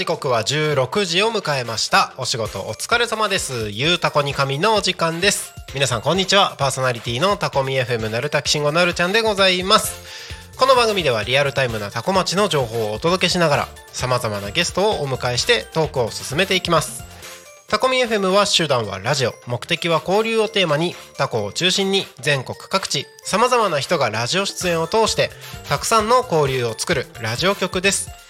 時刻は16時を迎えました。お仕事お疲れ様です。ゆうたこに神のお時間です。皆さんこんにちは。パーソナリティのタコミ FM なるたきしんごなるちゃんでございます。この番組ではリアルタイムなタコ町の情報をお届けしながらさまざまなゲストをお迎えしてトークを進めていきます。タコミ FM は手段はラジオ。目的は交流をテーマにタコを中心に全国各地さまざまな人がラジオ出演を通してたくさんの交流を作るラジオ局です。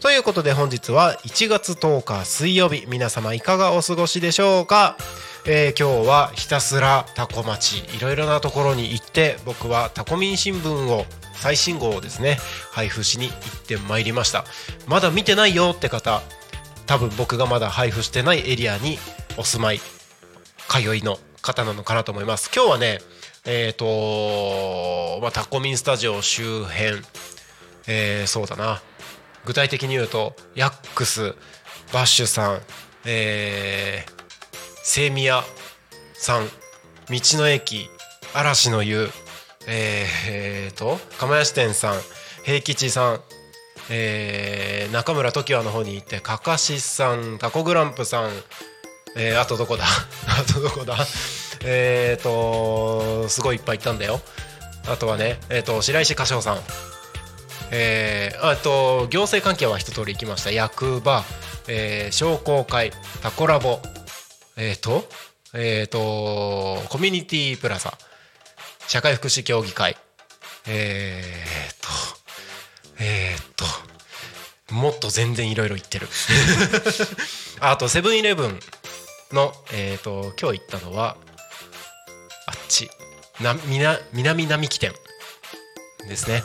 ということで本日は1月10日水曜日皆様いかがお過ごしでしょうか、えー、今日はひたすらタコ町いろいろなところに行って僕はタコミン新聞を最新号をですね配布しに行ってまいりました。まだ見てないよって方多分僕がまだ配布してないエリアにお住まい通いの方なのかなと思います。今日はねえっ、ー、と、まあ、タコミンスタジオ周辺、えー、そうだな。具体的に言うとヤックスバッシュさん、えー、セミヤさん道の駅嵐の湯えー、えー、と釜屋支店さん平吉さんえー、中村時和の方に行ってかかしさんタコグランプさん、えー、あとどこだ？あとどこだ？えっ、とすごいいっぱい行ったんだよ。あとはね、えーと、白石歌唱さん。えー、あと行政関係は一通り行きました。役場、えー、商工会タコラボえっ、ー、とえっ、ー、とコミュニティプラザ社会福祉協議会えっ、とえっ、ともっと全然いろいろ言ってる。あとセブンイレブンのえっ、と今日行ったのはあっちな南南並木店ですね。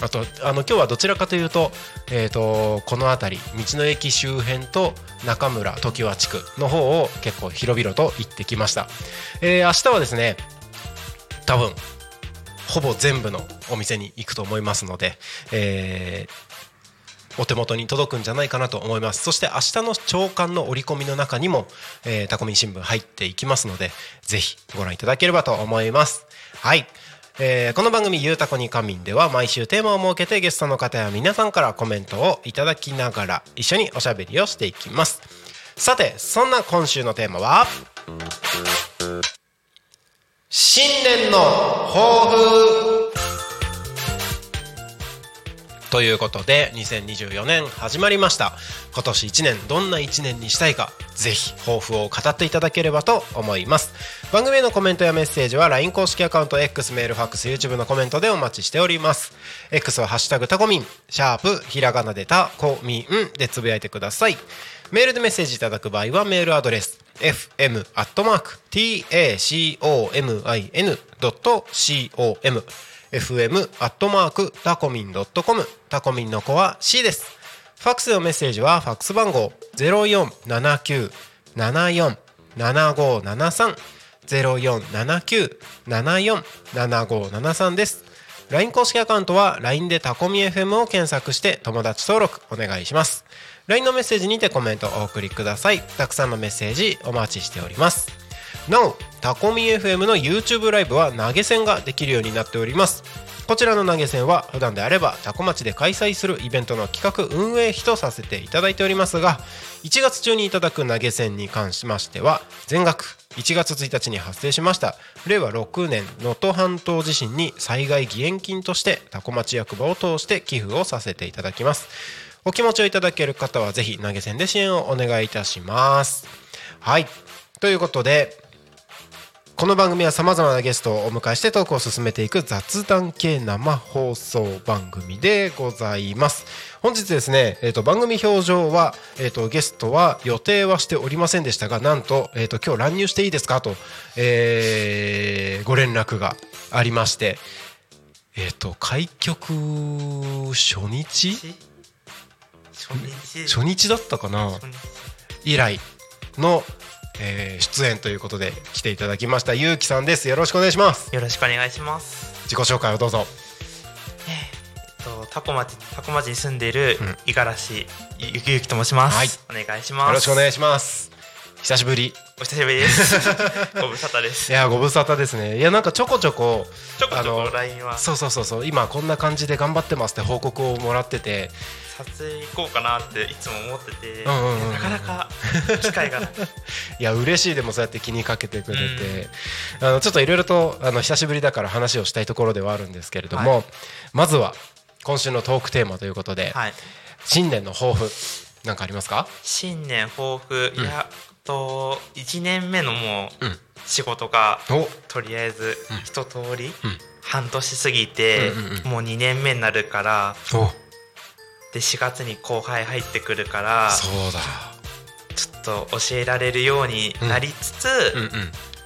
あとあの今日はどちらかというと,、えーと、この辺り道の駅周辺と中村常盤地区の方を結構広々と行ってきました、えー、明日はですね多分ほぼ全部のお店に行くと思いますので、えー、お手元に届くんじゃないかなと思います。そして明日の朝刊の折り込みの中にも、えー、タコミン新聞入っていきますのでぜひご覧いただければと思います。はい。えー、この番組「ゆうたこに仮眠」では毎週テーマを設けてゲストの方や皆さんからコメントをいただきながら一緒におしゃべりをしていきます。さてそんな今週のテーマは？新年の抱負。ということで2024年始まりました。今年1年どんな1年にしたいかぜひ抱負を語っていただければと思います。番組へのコメントやメッセージは LINE 公式アカウント X メールファックス YouTube のコメントでお待ちしております。X はハッシュタグタコミンシャープひらがなでタコミンでつぶやいてください。メールでメッセージいただく場合はメールアドレス fm fm アットマークタコミンドットコム。タコミンの子は C です。ファックスのメッセージはファックス番号ゼロ四七九七四七五七三。ゼロ四七九七四七五七三です。LINE 公式アカウントは LINE でタコミ FM を検索して友達登録お願いします。LINE のメッセージにてコメントお送りください。たくさんのメッセージお待ちしております。なおタコミ FM の YouTube ライブは投げ銭ができるようになっております。こちらの投げ銭は普段であればタコ町で開催するイベントの企画運営費とさせていただいておりますが1月中にいただく投げ銭に関しましては全額1月1日に発生しました。令和6年能登半島地震に災害義援金としてタコ町役場を通して寄付をさせていただきます。お気持ちをいただける方はぜひ投げ銭で支援をお願いいたします。はい。ということでこの番組はさまざまなゲストをお迎えしてトークを進めていく雑談系生放送番組でございます。本日ですね、えーと、番組表情は、えーと、ゲストは予定はしておりませんでしたがなんと,、えーと、今日乱入していいですか？と、えー、ご連絡がありましてえっ、ー、と開局初日？初日。だったかな？以来の、えー、出演ということで来ていただきましたゆうきさんです。よろしくお願いします。よろしくお願いします。自己紹介をどうぞ。えっとタコ町タコ町に住んでいる五十嵐ゆきゆきと申します、はい、お願いします。よろしくお願いします。久しぶり。お久しぶりです。ご無沙汰です。いやご無沙汰ですね。いやなんかちょこちょこちょこちょこ LINE は。そうそうそうそう。今こんな感じで頑張ってますって報告をもらってて撮影行こうかなっていつも思ってて、なかなか機会がない。いや嬉しいでもそうやって気にかけてくれて、うん、あのちょっといろいろとあの久しぶりだから話をしたいところではあるんですけれども、はい、まずは今週のトークテーマということで、はい、新年の抱負なんかありますか？新年抱負、うん、いやと1年目のもう仕事が、とりあえず一通り半年過ぎて、もう2年目になるからで4月に後輩入ってくるからそうだ。ちょっと教えられるようになりつつ、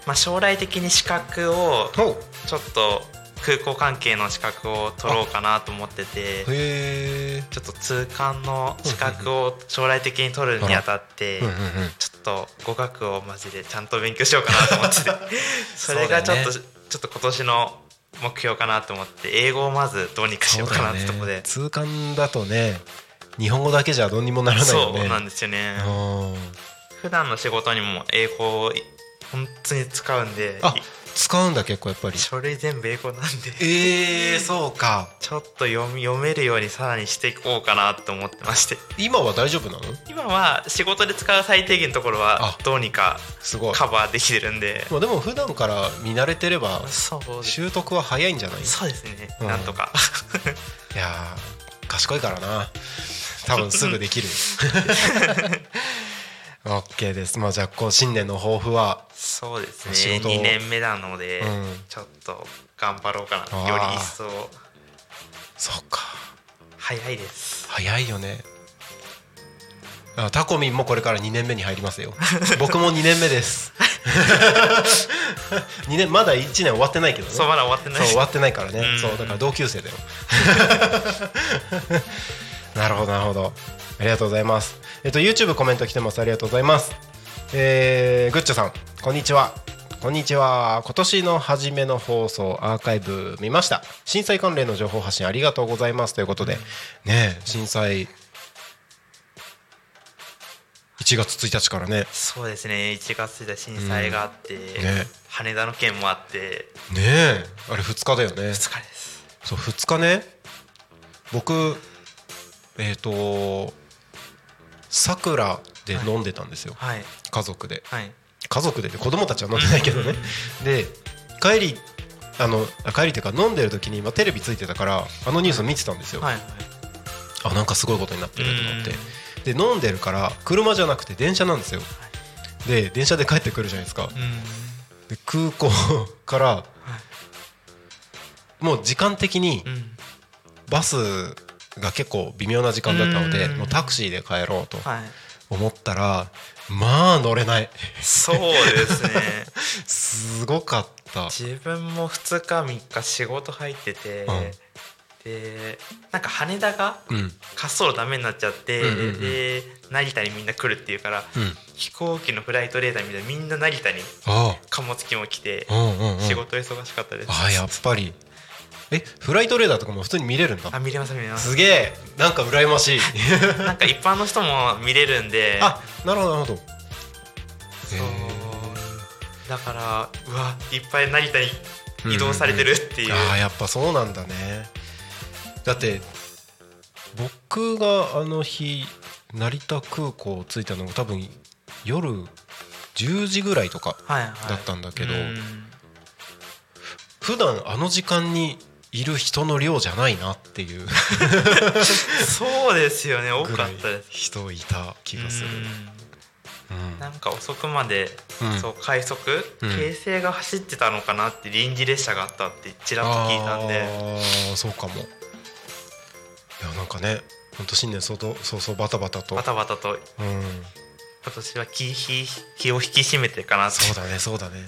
まあ、将来的に資格をちょっと空港関係の資格を取ろうかなと思っててちょっと通関の資格を将来的に取るにあたってちょっと語学をマジでちゃんと勉強しようかなと思ってて。それがちょっと、ちょっと今年の目標かなと思って英語をまずどうにかしようかなってとこで、ね、通関だとね日本語だけじゃどうにもならないよね。そうなんですよね。普段の仕事にも英語を本当に使うんで使うんだ結構やっぱり。書類全部英語なんで。えー、そうか。ちょっと読み読めるようにさらにしていこうかなと思ってまして。今は大丈夫なの？今は仕事で使う最低限のところはどうにかすごい。カバーできてるんで。まあでも普段から見慣れてれば習得は早いんじゃない？そうですね、うん、なんとか。いや賢いからな。多分すぐできる OK です。まあじゃあこう新年の抱負はそうですね。2年目なので、うん、ちょっと頑張ろうかな。より一層。そうか。早いです。早いよね。あタコミンもこれから2年目に入りますよ。僕も2年目です。2年まだ1年終わってないけどね。そうまだ終わってない。そう終わってないからね。そうだから同級生だよ。なるほどなるほどありがとうございます。えっと YouTube コメント来てます。ありがとうございます。えー、グッチョさんこんにちは。こんにちは。今年の初めの放送アーカイブ見ました。震災関連の情報発信ありがとうございます。ということでね震災1月1日からね。そうですね。1月で震災があって、うん、ね、羽田の件もあって。ねえ。あれ2日だよね。2日です。そう2日ね。僕えっ、ー、とさくらで飲んでたんですよ、はい、家族で、はい、家族で子供たちは飲んでないけどね。で帰りあの帰りっていうか飲んでる時に今テレビついてたからあのニュース見てたんですよ、はい、あなんかすごいことになってると思って。で飲んでるから車じゃなくて電車なんですよ。で電車で帰ってくるじゃないですか。で空港からもう時間的にバスが結構微妙な時間だったのでもうタクシーで帰ろうと思ったら、まあ乗れない。そうですね。すごかった。自分も2日3日仕事入ってて、うん、でなんか羽田が滑走路ダメになっちゃって、うん、で成田にみんな来るっていうから、うん、飛行機のフライトレーダーみたいなみんな成田に貨物機も来て、仕事忙しかったです。あやっぱりえフライトレーダーとかも普通に見れるんだ。あ見れます見れます。すげえ。なんか羨ましい。なんか一般の人も見れるんで。あなるほどなるほど。そう。だからうわいっぱい成田に移動されてるっていう,、うんうんうん、あやっぱそうなんだね。だって僕があの日成田空港着いたのが多分夜10時ぐらいとかだったんだけど、はいはい、普段あの時間にいる人の量じゃないなっていう。そうですよね。多かったです。人いた気がする、うん、なんか遅くまで、うん、そう快速、うん、京成が走ってたのかなって臨時列車があったってちらっと聞いたんで。ああそうかも。いやなんかね本当新年早々そうそうバタバタと。バタバタと、うん、今年は気気を引き締めてかなそうだねそうだね。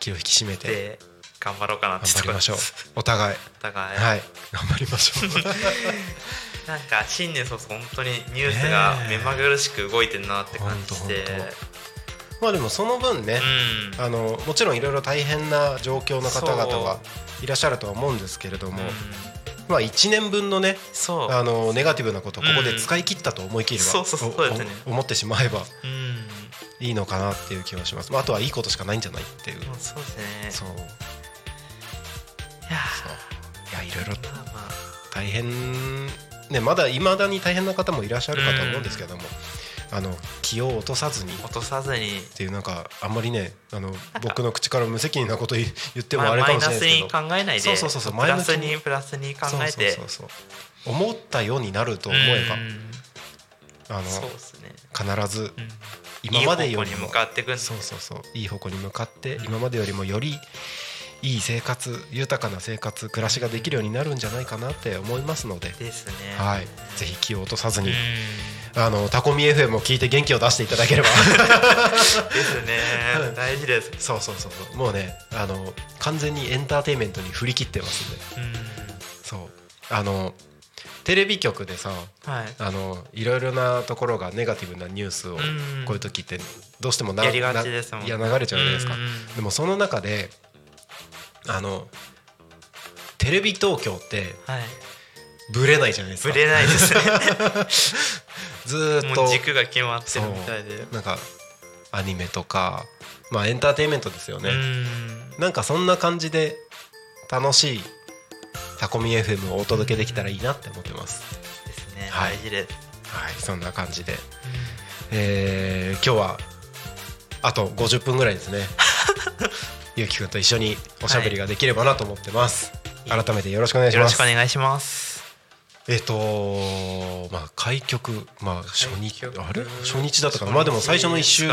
気を引き締めて頑張ろうかな頑張りましょう。お互い。お互い。はい。頑張りましょう。なんか新年早々本当にニュースが目まぐるしく動いてるなって感じで、まあでもその分ね、うん、あのもちろんいろいろ大変な状況の方々はいらっしゃるとは思うんですけれども、まあ、1年分のねあのネガティブなことをここで使い切ったと思い切れば、思ってしまえばいいのかなっていう気がします、まあ、あとはいいことしかないんじゃないっていう。そうですね。そういやいろいろ大変。ねまだいまだに大変な方もいらっしゃるかと思うんですけども、あの気を落とさずに。落とさずに。っていうなんかあんまりねあの僕の口から無責任なこと言ってもあれかもしれないですけど、まあ、マイナスに考えないで。そうそうそうそうプラスにプラスに考えて。そうそうそう思ったようになると思えばあの、ね、必ず今までよりも。そうそうそう。いい方向に向かって今までよりもよりいい生活豊かな生活暮らしができるようになるんじゃないかなって思いますので。ですね。はい。ぜひ気を落とさずに。あのタコミ FM を聞いて元気を出していただければ。ですね。大事です。そうそうそうそう。もうねあの完全にエンターテインメントに振り切ってますんで。そう。あのテレビ局でさ、はい、あのいろいろなところがネガティブなニュースをこういう時ってどうしてもなやりがちですもんいや流れちゃうじゃないですか。でもその中であのテレビ東京って、はい、ぶれないじゃないですか。ぶれないですね。ずっと軸が決まってるみたいで。なんかアニメとかまあエンターテインメントですよね。なんかそんな感じで楽しいタコミ FM をお届けできたらいいなって思ってます。ですね、はい、大事で。すはいそんな感じで、えー、今日はあと50分ぐらいですね ゆうきくんと一緒におしゃべりができればなと思ってます、はい、改めてよろしくお願いします。よろしくお願いします。えっ、ー、とまあ開局まあ初日あれ？初日だったかな？まあでも最初の一週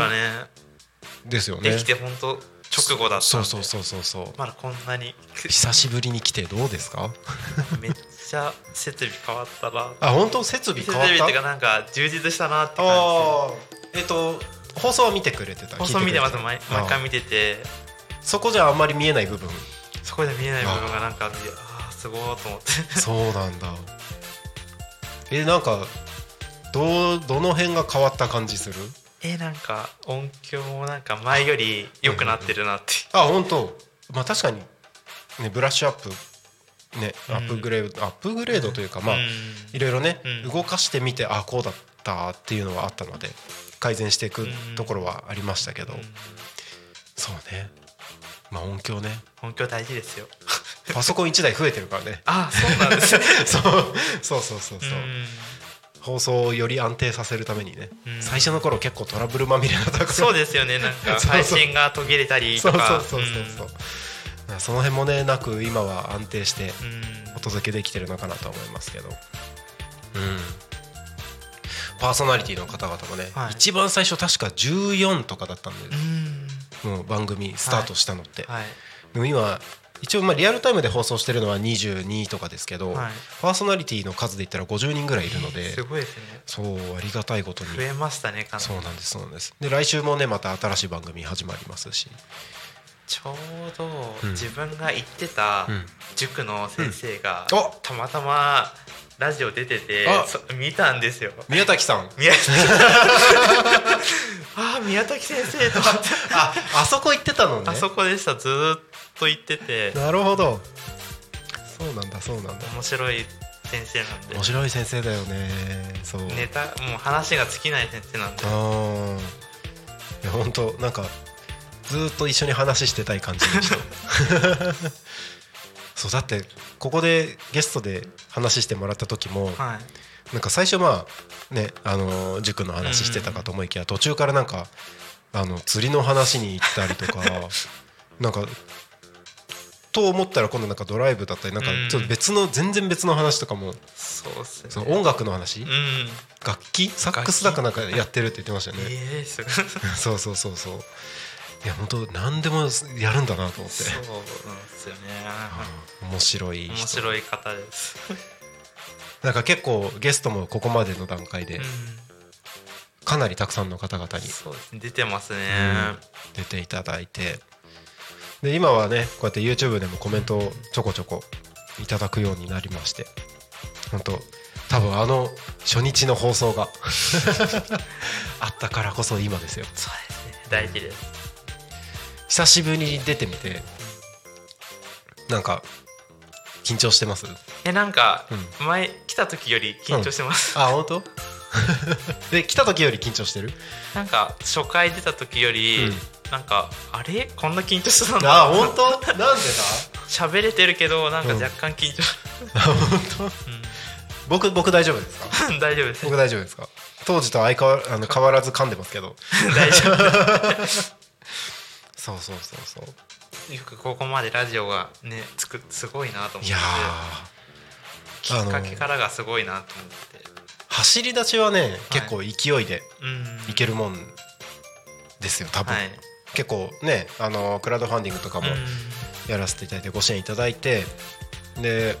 ですよね。できて本当直後だったそうそうそうそうそう。まだこんなに。久しぶりに来てどうですか？めっちゃ設備変わったな。あ本当？設備変わった？設備っていうかなんか充実したなって感じえっ、ー、と放送は見てくれてた？放送見てます毎回見ててそこじゃあんまり見えない部分。そこで見えない部分がなんかああすごいと思って。そうなんだ。えなんかどどの辺が変わった感じする？えなんか音響もなんか前より良くなってるなって、うん、あ本当。まあ確かに。ねブラッシュアップ。ね、アップグレード、うん、アップグレードというか、まあ、いろいろね、うん、動かしてみてあこうだったっていうのはあったので改善していくところはありましたけど、そうねまあ音響ね。音響大事ですよ。パソコン1台増えてるからね。あそうなんですね。そうそうそうそうそう。放送をより安定させるためにね。最初の頃結構トラブルまみれだったそうですよね。なんか 配信が途切れたりとか。そうそうそうそうそう。その辺もねなく今は安定してお届けできてるのかなと思いますけど。うん。パーソナリティの方々もね、はい、一番最初確か14とかだったんでもう番組スタートしたのって、でも今一応まあリアルタイムで放送してるのは22とかですけど、はい、パーソナリティの数で言ったら50人ぐらいいるので、すごいですね。そうありがたいことに。増えましたねそうなんですそうなんです。で来週もねまた新しい番組始まりますし。ちょうど自分が行ってた塾の先生がたまたまラジオ出てて見たんですよ。宮崎さん。宮崎。あ宮崎先生とああそこ行ってたのね。あそこでした。ずっと行ってて。なるほど。そうなんだそうなんだ。面白い先生なんで。面白い先生だよね。そう。ネタもう話が尽きない先生なんで。あいや本当なんかずっと一緒に話してたい感じでした そうだってここでゲストで話してもらった時も、はい、なんか最初まあねあの塾の話してたかと思いきや途中からなんかあの釣りの話に行ったりとか なんかと思ったら今度なんかドライブだったりなんかちょっと別の全然別の話とかもそうっすね。その音楽の話？楽器？サックスだかなんかやってるって言ってましたよね。そうそうそうそういや本当何でもやるんだなと思って。そうなんですよね、うん、面白い面白い方です。なんか結構ゲストもここまでの段階で、かなりたくさんの方々に出てますね、うん、出ていただいて。で今はねこうやって YouTube でもコメントをちょこちょこいただくようになりまして本当多分あの初日の放送が あったからこそ今ですよ。そうですね。大事です久しぶりに出てみてなんか緊張してます？えなんか、前来た時より緊張してます、うん、あ本当？で来た時より緊張してる？なんか初回出た時より、うん、なんかあれ？こんな緊張してたんだあ本当？なんでだ？喋れてるけどなんか若干緊張、うん、本当、うん、僕僕大丈夫ですか？大丈夫です。僕大丈夫ですか？当時と相変わあの変わらず噛んでますけど。大丈夫そうそうそうそう。よくここまでラジオがねつくすごいなと思って。いやきっかけからがすごいなと思って。走り出しはね、はい、結構勢いでいけるもんですよ多分、はい、結構ねあのクラウドファンディングとかもやらせていただいてご支援いただいてで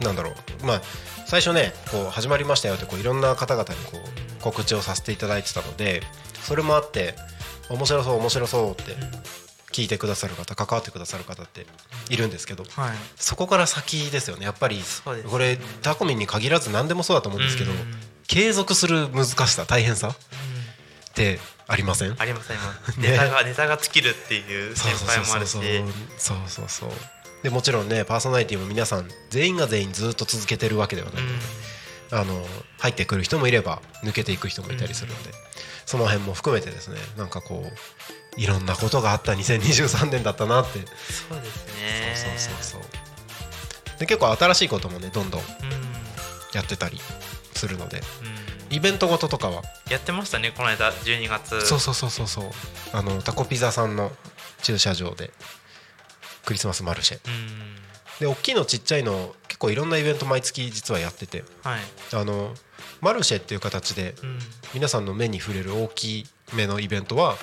なんだろう。まあ最初ねこう始まりましたよってこういろんな方々にこう告知をさせていただいてたのでそれもあって面白そう面白そうって聞いてくださる方関わってくださる方っているんですけど、はい、そこから先ですよね。やっぱりこれタコミンに限らず何でもそうだと思うんですけど、継続する難しさ大変さってありません？ありません ネタがネタが尽きるっていう先輩もあるし。そうそうそう。でもちろんねパーソナリティも皆さん全員が全員ずっと続けてるわけではない。ので、あの入ってくる人もいれば抜けていく人もいたりするので、その辺も含めてですねなんかこういろんなことがあった2023年だったなって。そうですね。そうそうそうで結構新しいこともねどんどんやってたりするので、うん、イベントごととかは。やってましたねこの間12月そうそうそうそうそう。あのタコピザさんの駐車場でクリスマスマルシェ、うん、で大きいのちっちゃいの結構いろんなイベント毎月実はやってて、はい、あのマルシェっていう形で皆さんの目に触れる大きめのイベントは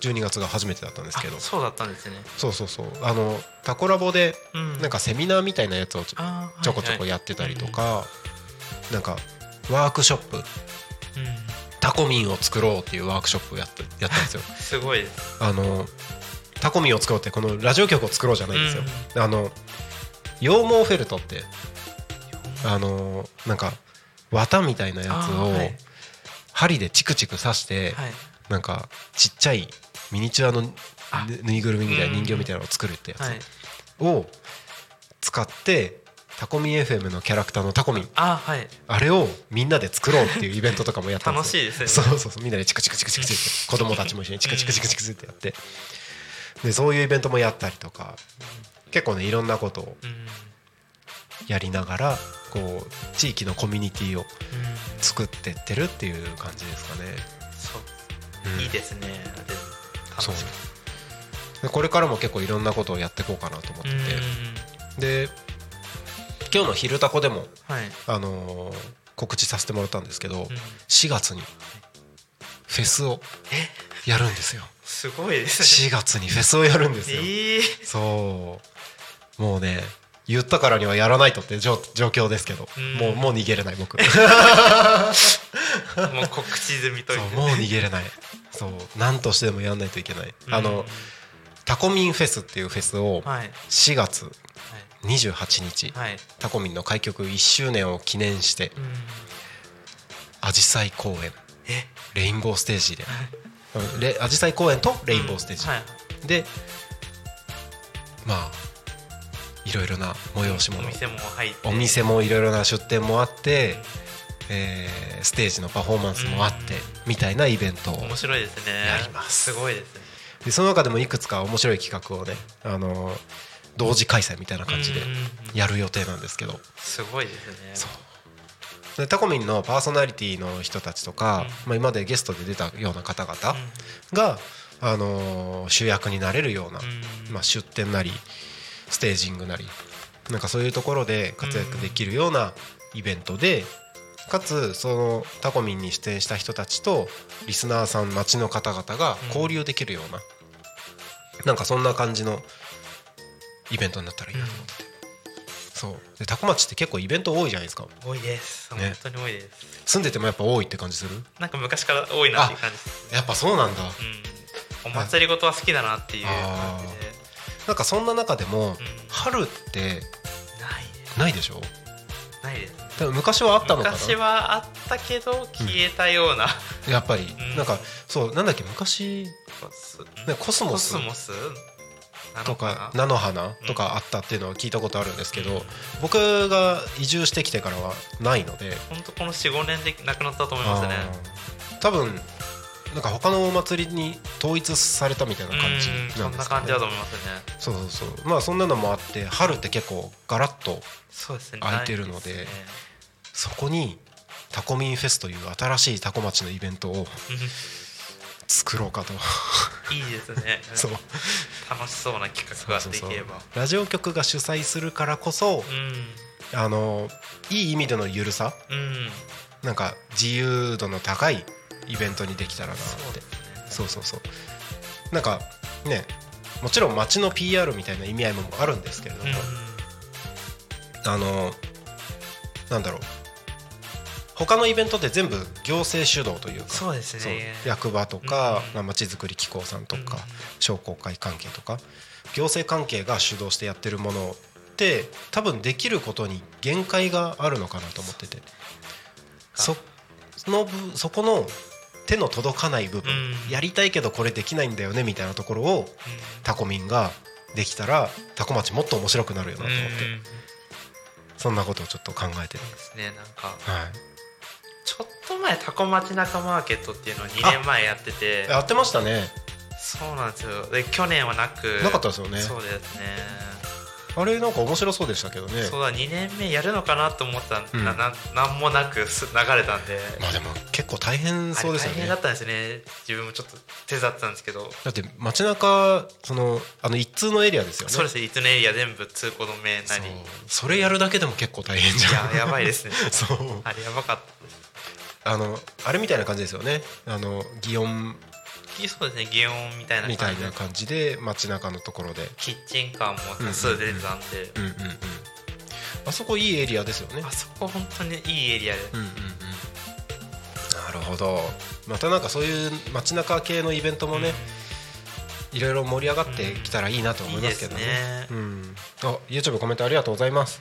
12月が初めてだったんですけど。そうだったんですね。そうそうそう。あのタコラボでなんかセミナーみたいなやつをちょこちょこやってたりとかなんかワークショップ。タコミンを作ろうっていうワークショップをやってやったんですよ。すごいあのタコミンを作ろうってこのラジオ局を作ろうじゃないんですよ、あの羊毛フェルトってあのなんか綿みたいなやつを針でチクチク刺してなんかちっちゃいミニチュアのぬいぐるみみたいな人形みたいなのを作るってやつを使ってタコミン FM のキャラクターのタコミンあ,、はい、あれをみんなで作ろうっていうイベントとかもやったんですよ。楽しいですね。そうそうそう。みんなでチクチクチクチクチクって子供たちも一緒にチクチクチクチクってやって。でそういうイベントもやったりとか結構ねいろんなことをやりながらこう地域のコミュニティを作ってってるっていう感じですかね。そう、いいですね。そう。でこれからも結構いろんなことをやっていこうかなと思ってて。で今日の「昼タコ」でも、はい、あのー、告知させてもらったんですけど、うん、4月にフェスをやるんですよ。すごいですね。4月にフェスをやるんですよ、えー、そう。もうね言ったからにはやらないとって状況ですけど、うもうもう逃げれない僕。もう告知済みという。もう逃げれない。そう何としてでもやらないといけない、あのタコミンフェスっていうフェスを4月28日、はい、タコミンの開局1周年を記念してあじさい公演。レインボーステージで。あじさい公演とレインボーステージ、うんはい、でまあいろいろな催し物。お店も入って。お店もいろいろな出店もあって、えー、ステージのパフォーマンスもあって、みたいなイベントを面白いですね。やります。すごいですね。でその中でもいくつか面白い企画をねあの同時開催みたいな感じでやる予定なんですけど。すごいですね。そう。でタコミンのパーソナリティの人たちとか、まあ、今までゲストで出たような方々が、あの主役になれるような、まあ、出店なりステージングなりなんかそういうところで活躍できるようなイベントでかつそのタコミンに出演した人たちとリスナーさん街の方々が交流できるような、なんかそんな感じのイベントになったらいいなと思って。て、そう。でタコ町って結構イベント多いじゃないですか。多いです、ね、本当に多いです。住んでてもやっぱ多いって感じする？なんか昔から多いなっていう感じ。ですやっぱそうなんだ、うん、お祭りごとは好きだなっていう感じでなんかそんな中でも、春ってないでしょ？ないです。昔はあったのかな？昔はあったけど消えたような、うん、やっぱり、うん、なんかそうなんだっけ昔、ね、コスモスコスモス？とか菜の花とかあったっていうのは聞いたことあるんですけど、うん、僕が移住してきてからはないので。本当この45年でなくなったと思いますね。多分なんか他のお祭りに統一されたみたいな感じなんですか、ね、そんな感じだと思いますね。そうそうそう。まあそんなのもあって春って結構ガラッと空いてるので、ね、そこにタコミンフェスという新しいタコ町のイベントを作ろうかと。いいですね。そう。楽しそうな企画ができれば。ラジオ局が主催するからこそ、うん、あのいい意味でのゆるさ、うん、なんか自由度の高いイベントにできたらなって。そうそうそうなんかねもちろん街の PR みたいな意味合いもあるんですけれども、うん、あのなんだろう。他のイベントって全部行政主導というかそうですね。役場とかまち、づくり機構さんとか、商工会関係とか行政関係が主導してやってるものって多分できることに限界があるのかなと思ってて。そのそこの手の届かない部分、やりたいけどこれできないんだよねみたいなところを、タコミンができたらタコ町もっと面白くなるよなと思って、そんなことをちょっと考えてるんです。ねなんか、はい、ちょっと前タコ町中マーケットっていうのを2年前やってて。やってましたね。そうなんですよ。で去年はなく。なかったですよね。そうですねあれなんか面白そうでしたけどね。そうだ2年目やるのかなと思ったら、うん、ななんもなく流れたんで。まあでも結構大変そうですよね。大変だったんですね。自分もちょっと手伝ってたんですけど。だって街中そのあの一通のエリアですよね。そうです一通のエリア全部通行止めなり。それやるだけでも結構大変じゃん。いややばいですね。そう。あれやばかったあのあれみたいな感じですよね。あの祇園そうですね祇園みたいなみたいな感じで街中のところで。キッチンカーも多数出てたんでうんうんうん。あそこいいエリアですよね。あそこ本当にいいエリアで、うんうんうん、なるほど。またなんかそういう街中系のイベントもね、うん、いろいろ盛り上がってきたらいいなと思いますけどね,、うん、いいね。うん、あ YouTube コメントありがとうございます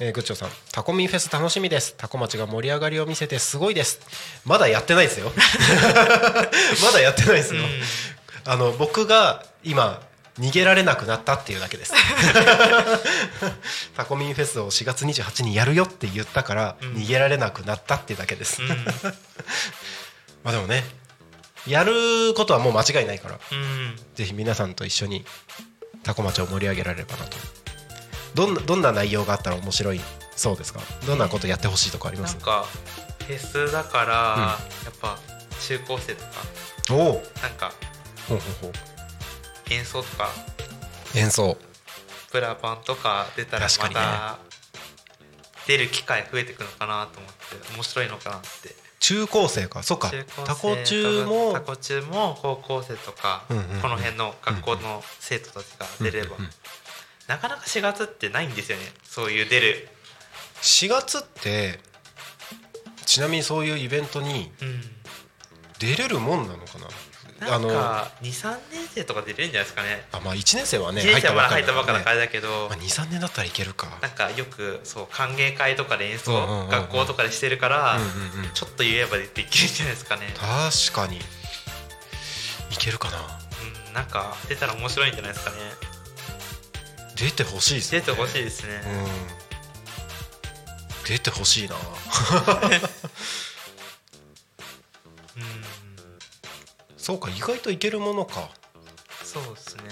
えー、グッチョさんタコミンフェス楽しみです。タコ町が盛り上がりを見せてすごいです。まだやってないですよ。まだやってないですよ、うん、あの僕が今逃げられなくなったっていうだけです。タコミンフェスを4月28日にやるよって言ったから、逃げられなくなったっていうだけです、うん、まあでもねやることはもう間違いないから、うん、ぜひ皆さんと一緒にタコ町を盛り上げられればなとどんなどんな内容があったら面白いそうですか？どんなことやってほしいとかあります？なんかフェスだから、うん、やっぱ中高生とか。おなんかほうほうほう。演奏とか。演奏。プラパンとか出たらまた出る機会増えていくのかなと思って面白いのかなって。中高生か。そっか。タコ中も。タコ中も高校生とか、この辺の学校の生徒たちが出れば、なかなか4月ってないんですよね。そういう出る。4月ってちなみにそういうイベントに出れるもんなのかな、なんか23年生とか出れるんじゃないですかね。あまあ1年生はね1年生は入ったばっかだからだけど、まあ、23年だったらいけるか。なんかよくそう歓迎会とかで演奏、学校とかでしてるから、ちょっと言えばできるんじゃないですかね。確かに。いけるかな？うんなんか出たら面白いんじゃないですかね出てほしいですね。出てほしいですね、うん、出てほしいな。うん。そうか意外といけるものか。そうですね。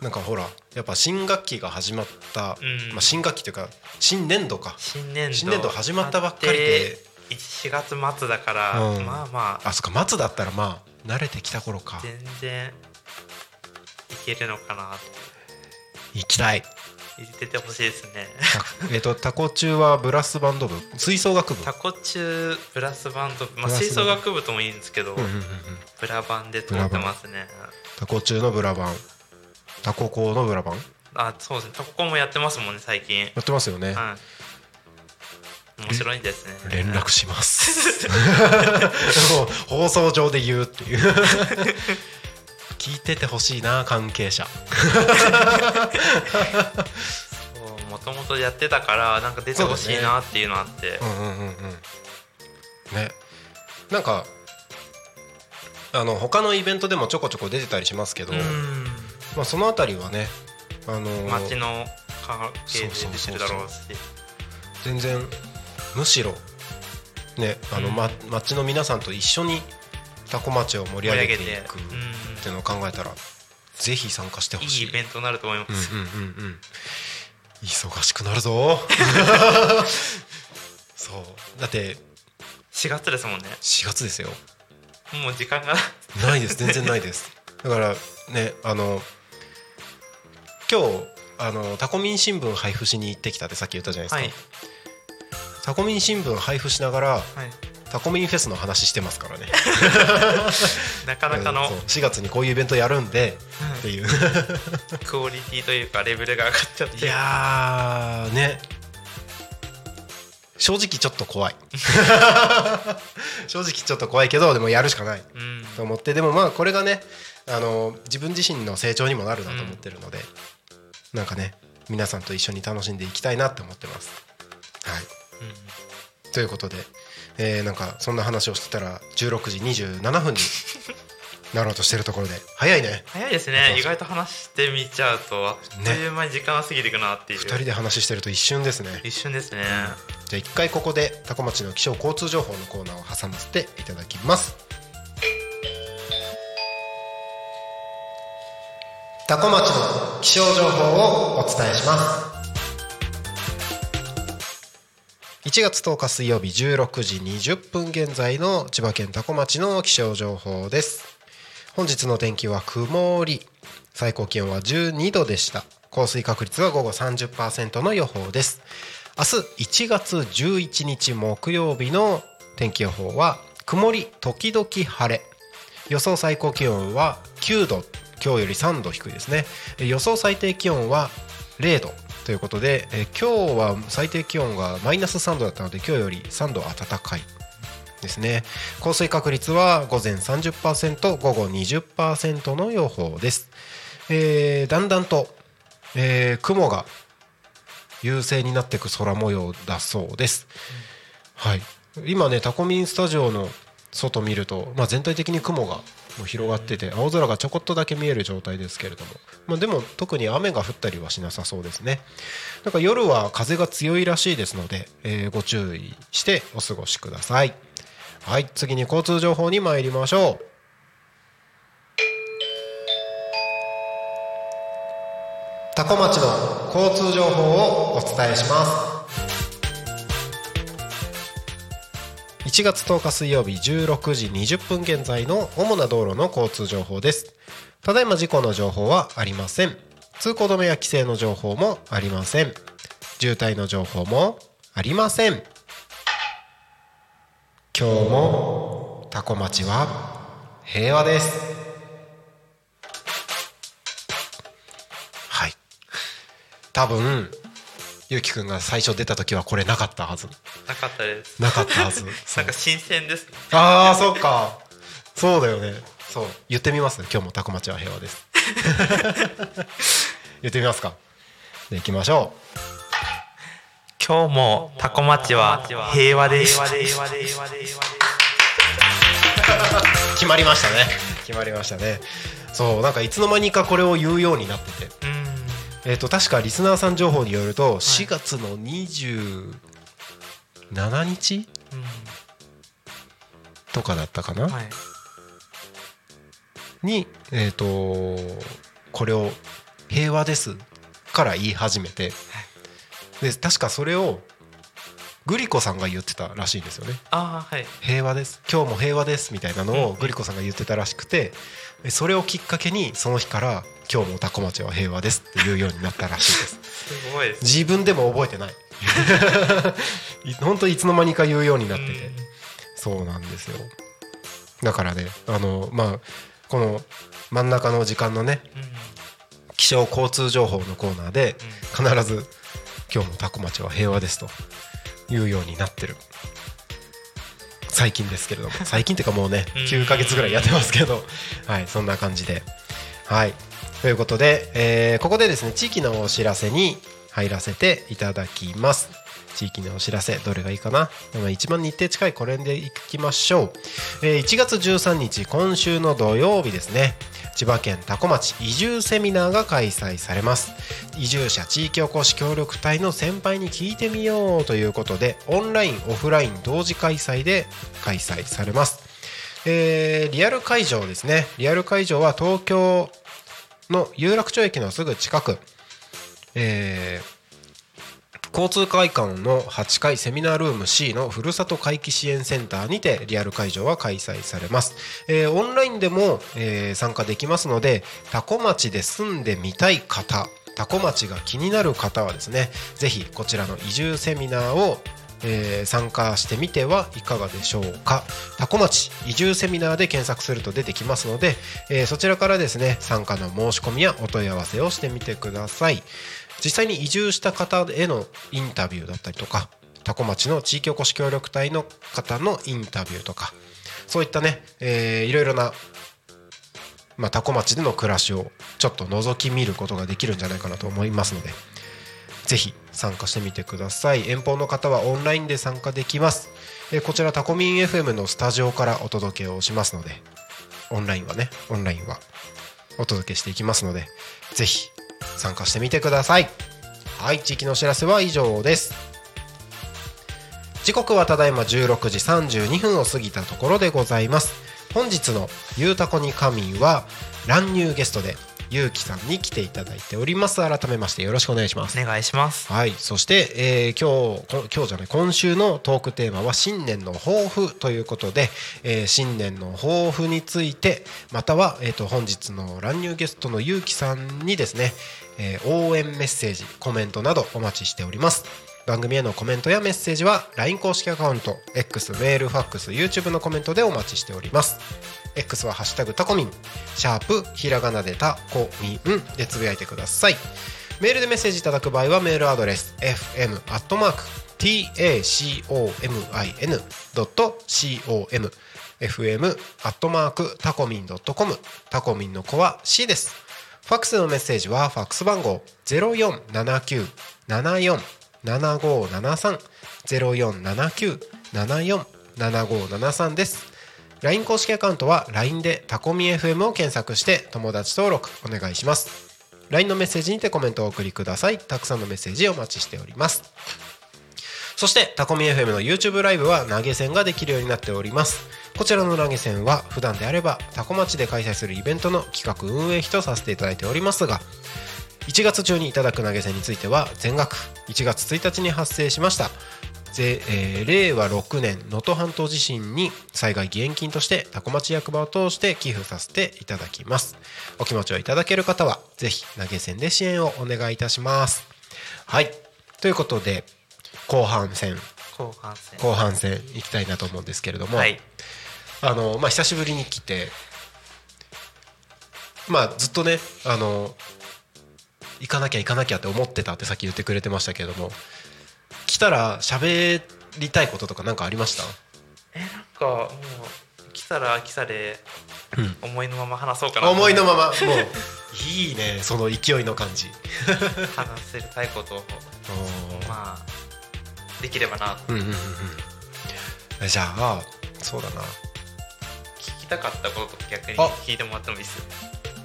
なんかほらやっぱ新学期が始まった、うん、まあ、新学期というか新年度か。新年度。始まったばっかりで。4月末だから、うん、まあまあ。あそっか末だったらまあ慣れてきた頃か。全然いけるのかなと行きたい入れてほしいですね。えっとタコ中はブラスバンド部。吹奏楽部。タコ中ブラスバンド部、まあ、吹奏楽部ともいいんですけど、うんうんうん、ブラバンで通ってますね。タコ中のブラバン。タコ校のブラバン。あそうですね。タコ校もやってますもんね最近。やってますよね、はい。面白いですね。連絡します。放送上で言うっていう聞いててほしいな関係者。そう求ともとやってたからなんか出てほしいなっていうのあって、ね、うんうんうんうん。ね。なんかあの他のイベントでもちょこちょこ出てたりしますけど、まあ、その辺りはね、あのー、街の関係で出てるだろうし。全然むしろねあの、ま、町の皆さんと一緒に多古町を盛り上げていくっていうのを考えたら、ぜひ参加してほしい。いいイベントになると思います、うんうんうん。うん、忙しくなるぞ。そう。だって4月ですもんね。4月ですよ。もう時間が。ないです。全然ないです。だからねあの今日あのタコミン新聞配布しに行ってきたってさっき言ったじゃないですか、はい、タコミン新聞配布しながら、はい、タコミンフェスの話してますからね。なかなかの。4月にこういうイベントやるんで、っていう。クオリティというかレベルが上がっちゃって。いやね。正直ちょっと怖い。正直ちょっと怖いけどでもやるしかない。と思って、でもまあこれがねあの自分自身の成長にもなるなと思ってるので、うん、なんかね皆さんと一緒に楽しんでいきたいなって思ってます。はい、うん、ということで、えー、なんかそんな話をしてたら16時27分になろうとしてるところで早いね。早いですね。意外と話してみちゃうとあっという間に時間が過ぎていくなっていう、ね、2人で話してると一瞬ですね。一瞬ですね、うん、じゃあ一回ここで多古町の気象交通情報のコーナーを挟ませていただきます。多古町の気象情報をお伝えします1月10日水曜日16時20分現在の千葉県多古町の気象情報です。本日の天気は曇り。最高気温は12度でした。降水確率は午後30%の予報です。明日1月11日木曜日の天気予報は曇り時々晴れ。予想最高気温は9度。今日より3度低いですね。予想最低気温は0度。ということで、え今日は最低気温がマイナス3度だったので今日より3度暖かいですね。降水確率は午前30%午後20%の予報です、えー、だんだんと、えー、雲が優勢になっていく空模様だそうです、うん、はい。今ねタコミンスタジオの外見ると、まあ、全体的に雲がもう広がってて青空がちょこっとだけ見える状態ですけれども、まあ、でも特に雨が降ったりはしなさそうですね。なんか夜は風が強いらしいですので、えー、ご注意してお過ごしください。はい次に交通情報に参りましょう。多古町の交通情報をお伝えします。1月10日水曜日16時20分現在の主な道路の交通情報です。ただいま事故の情報はありません。通行止めや規制の情報もありません。渋滞の情報もありません。今日もタコ町は平和です。はい。多分ゆうきくんが最初出た時はこれなかったはず。なかったです。なかったはず。なんか新鮮です、ね、ああそっか。そうだよね。そう。言ってみます今日もタコ町は平和です。言ってみますか。で行きましょう。今日もタコ町は平和です。決まりましたね。決まりましたね。そうなんかいつの間にかこれを言うようになってて、えっ、と確かリスナーさん情報によると4月の27日、とかだったかな、にえっ、とこれを平和ですから言い始めて。で確かそれをグリコさんが言ってたらしいんですよね。あはい、平和です。今日も平和ですみたいなのをグリコさんが言ってたらしくて。それをきっかけにその日から今日もタコ町は平和ですって言うようになったらしいです。すごい自分でも覚えてない 本当いつの間にか言うようになってて、そうなんですよ。だからねあのまあこの真ん中の時間のね、気象交通情報のコーナーで必ず今日もタコ町は平和ですというようになってる。最近ですけれども。最近っていうかもうね9か月ぐらいやってますけど。はいそんな感じで。はい。ということで、えー、ここでですね地域のお知らせに入らせていただきます。地域のお知らせどれがいいかな。一番日程近いこれでいきましょう、えー、1月13日今週の土曜日ですね。千葉県多古町移住セミナーが開催されます。移住者地域おこし協力隊の先輩に聞いてみようということでオンラインオフライン同時開催で開催されます。えー、リアル会場ですね。リアル会場は東京の有楽町駅のすぐ近く、えー、交通会館の8階セミナールーム C のふるさと回帰支援センターにてリアル会場は開催されます、えー、オンラインでも、えー、参加できますので多古町で住んでみたい方多古町が気になる方はですねぜひこちらの移住セミナーをえー、参加してみてはいかがでしょうか。多古町移住セミナーで検索すると出てきますので、えー、そちらからですね参加の申し込みやお問い合わせをしてみてください。実際に移住した方へのインタビューだったりとか多古町の地域おこし協力隊の方のインタビューとかそういったね、えー、いろいろなまあ、多古町での暮らしをちょっと覗き見ることができるんじゃないかなと思いますのでぜひ参加してみてください。遠方の方はオンラインで参加できます。えこちらタコミン FM のスタジオからお届けをしますのでオンラインはねオンラインはお届けしていきますのでぜひ参加してみてください。はい地域のお知らせは以上です。時刻はただいま16時32分を過ぎたところでございます。本日の「ゆうたこに神」は乱入ゲストでゆうきさんに来ていただいております。改めましてよろしくお願いします。お願いします。はい。そして、えー、今日今日じゃない今週のトークテーマは新年の抱負ということで、えー、新年の抱負についてまたは、えーと、本日の乱入ゲストのゆうきさんにですね、えー、応援メッセージコメントなどお待ちしております。番組へのコメントやメッセージは LINE 公式アカウント X メールファックス YouTube のコメントでお待ちしております X は「ハッシュタグタコミン」シャープひらがなでタコミンでつぶやいてください。メールでメッセージいただく場合はメールアドレス fm アットマーク tacomin.com fm アットマークタコミン .com タコミンの子は C です。ファックスのメッセージはファックス番号0479747573 0479747573です。LINE 公式アカウントは LINE でタコミ FM を検索して友達登録お願いします。LINE のメッセージにてコメントをお送りください。たくさんのメッセージお待ちしております。そしてタコミ FM の YouTube ライブは投げ銭ができるようになっております。こちらの投げ銭は普段であればタコ町で開催するイベントの企画運営費とさせていただいておりますが1月中にいただく投げ銭については全額1月1日に発生しました。えー、令和6年能登半島地震に災害義援金として多古町役場を通して寄付させていただきます。お気持ちをいただける方はぜひ投げ銭で支援をお願いいたします。はい。ということで後半戦。後半戦。後半戦いきたいなと思うんですけれども、はい、あのまあ久しぶりに来てまあずっとねあの行かなきゃ行かなきゃって思ってたってさっき言ってくれてましたけれども来たら喋りたいこととか何かありました？えなんかもう来たら来たで思いのまま話そうかな、うん、思いのまま もういいねその勢いの感じ。話せたいことをまあできればな。うんうんうんうん。じゃあそうだな。聞きたかったことと逆に聞いてもらってもいいですよ。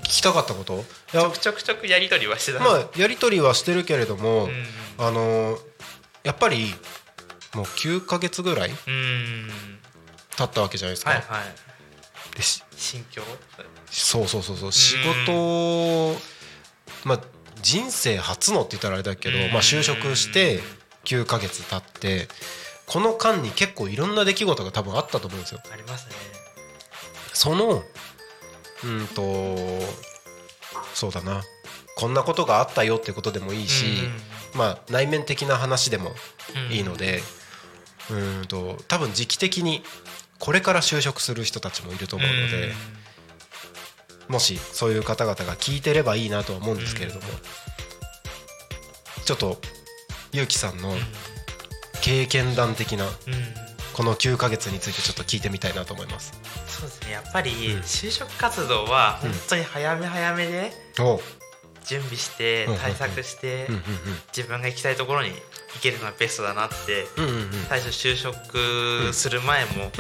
聞きたかったこと？ちょくちょくちょくやり取りはしてた。まあやり取りはしてるけれども、うん、あのやっぱりもう9か月ぐらい経ったわけじゃないですか。はいはい、で心境？そうそうそうそう。仕事まあ人生初のって言ったらあれだけど、まあ、就職して9か月経ってこの間に結構いろんな出来事が多分あったと思うんですよ。ありますね。そのうんとそうだなこんなことがあったよってことでもいいし、まあ、内面的な話でもいいので、うんと多分時期的にこれから就職する人たちもいると思うので、もしそういう方々が聞いてればいいなとは思うんですけれども、ちょっとゆうきさんの経験談的なこの9か月についてちょっと聞いてみたいなと思います。そうですね。やっぱり就職活動は本当に早め早めで準備して対策して自分が行きたいところに行けるのがベストだなって最初就職する前も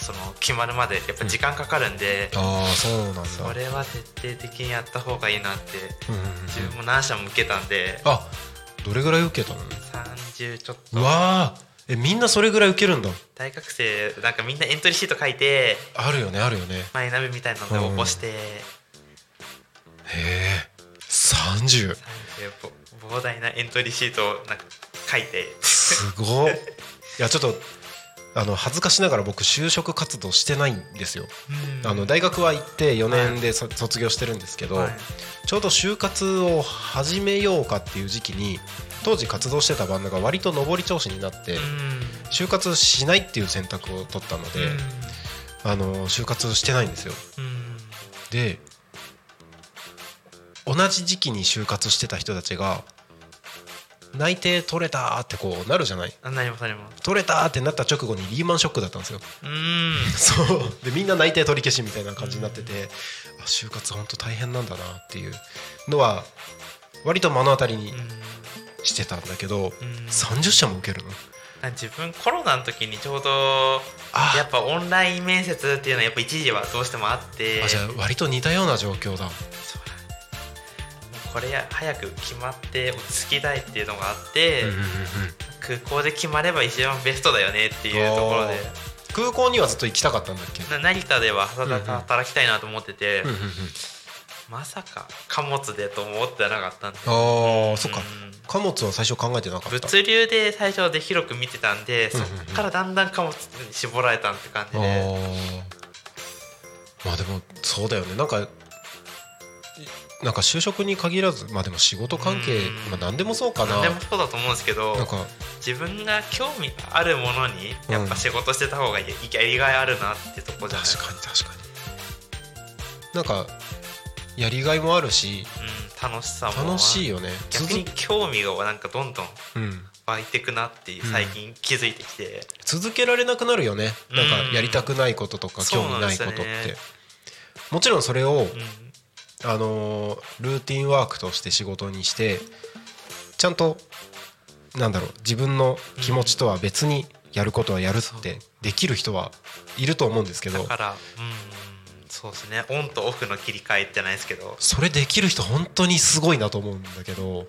その決まるまでやっぱ時間かかるんで、うん、あそうなんだ。それは徹底的にやった方がいいなって、自分も何社も受けたんであどれぐらい受けたの？30ちょっと。うわえみんなそれぐらい受けるんだ？大学生なんかみんなエントリーシート書いてあるよねあるよね。マイナビみたいなので応募して、うん、へえ3030膨大なエントリーシートをなんか書いて。すごい いやちょっとあの恥ずかしながら僕就職活動してないんですよ。あの大学は行って4年で、卒業してるんですけど、はい、ちょうど就活を始めようかっていう時期に当時活動してたバンドが割と上り調子になって就活しないっていう選択を取ったのであの就活してないんですよ。で同じ時期に就活してた人たちが内定取れたってこうなるじゃない？なりますなります。取れたってなった直後にリーマンショックだったんですよ。うん。そう。でみんな内定取り消しみたいな感じになっててあ就活本当大変なんだなっていうのは割と目の当たりにしてたんだけど30社も受けるの？自分コロナの時にちょうどやっぱオンライン面接っていうのはやっぱ一時はどうしてもあって。あじゃあ割と似たような状況だこれ早く決まって落ち着きたいっていうのがあって、空港で決まれば一番ベストだよねっていうところで。空港にはずっと行きたかったんだっけ？成田では働きたいなと思ってて、まさか貨物でと思ってなかったんで。ああ、そっか。貨物は最初考えてなかった。物流で最初で広く見てたんで、そっからだんだん貨物に絞られたって感じで。まあでもそうだよね。なんかなんか就職に限らずまあでも仕事関係、まあ、何でもそうかな。何でもそうだと思うんですけどなんか自分が興味あるものにやっぱ仕事してた方がやりがいあるなってとこじゃない？確かに確かに。なんかやりがいもあるし、うん、楽しさも。楽しいよね。逆に興味がなんかどんどん湧いてくなって最近気づいてきて、うん、続けられなくなるよね。なんかやりたくないこととか興味ないことって、ね、もちろんそれを、あのルーティンワークとして仕事にしてちゃんとなんだろう自分の気持ちとは別にやることはやるってできる人はいると思うんですけどだからうんそうですね。オンとオフの切り替えじゃないですけど。それできる人本当にすごいなと思うんだけど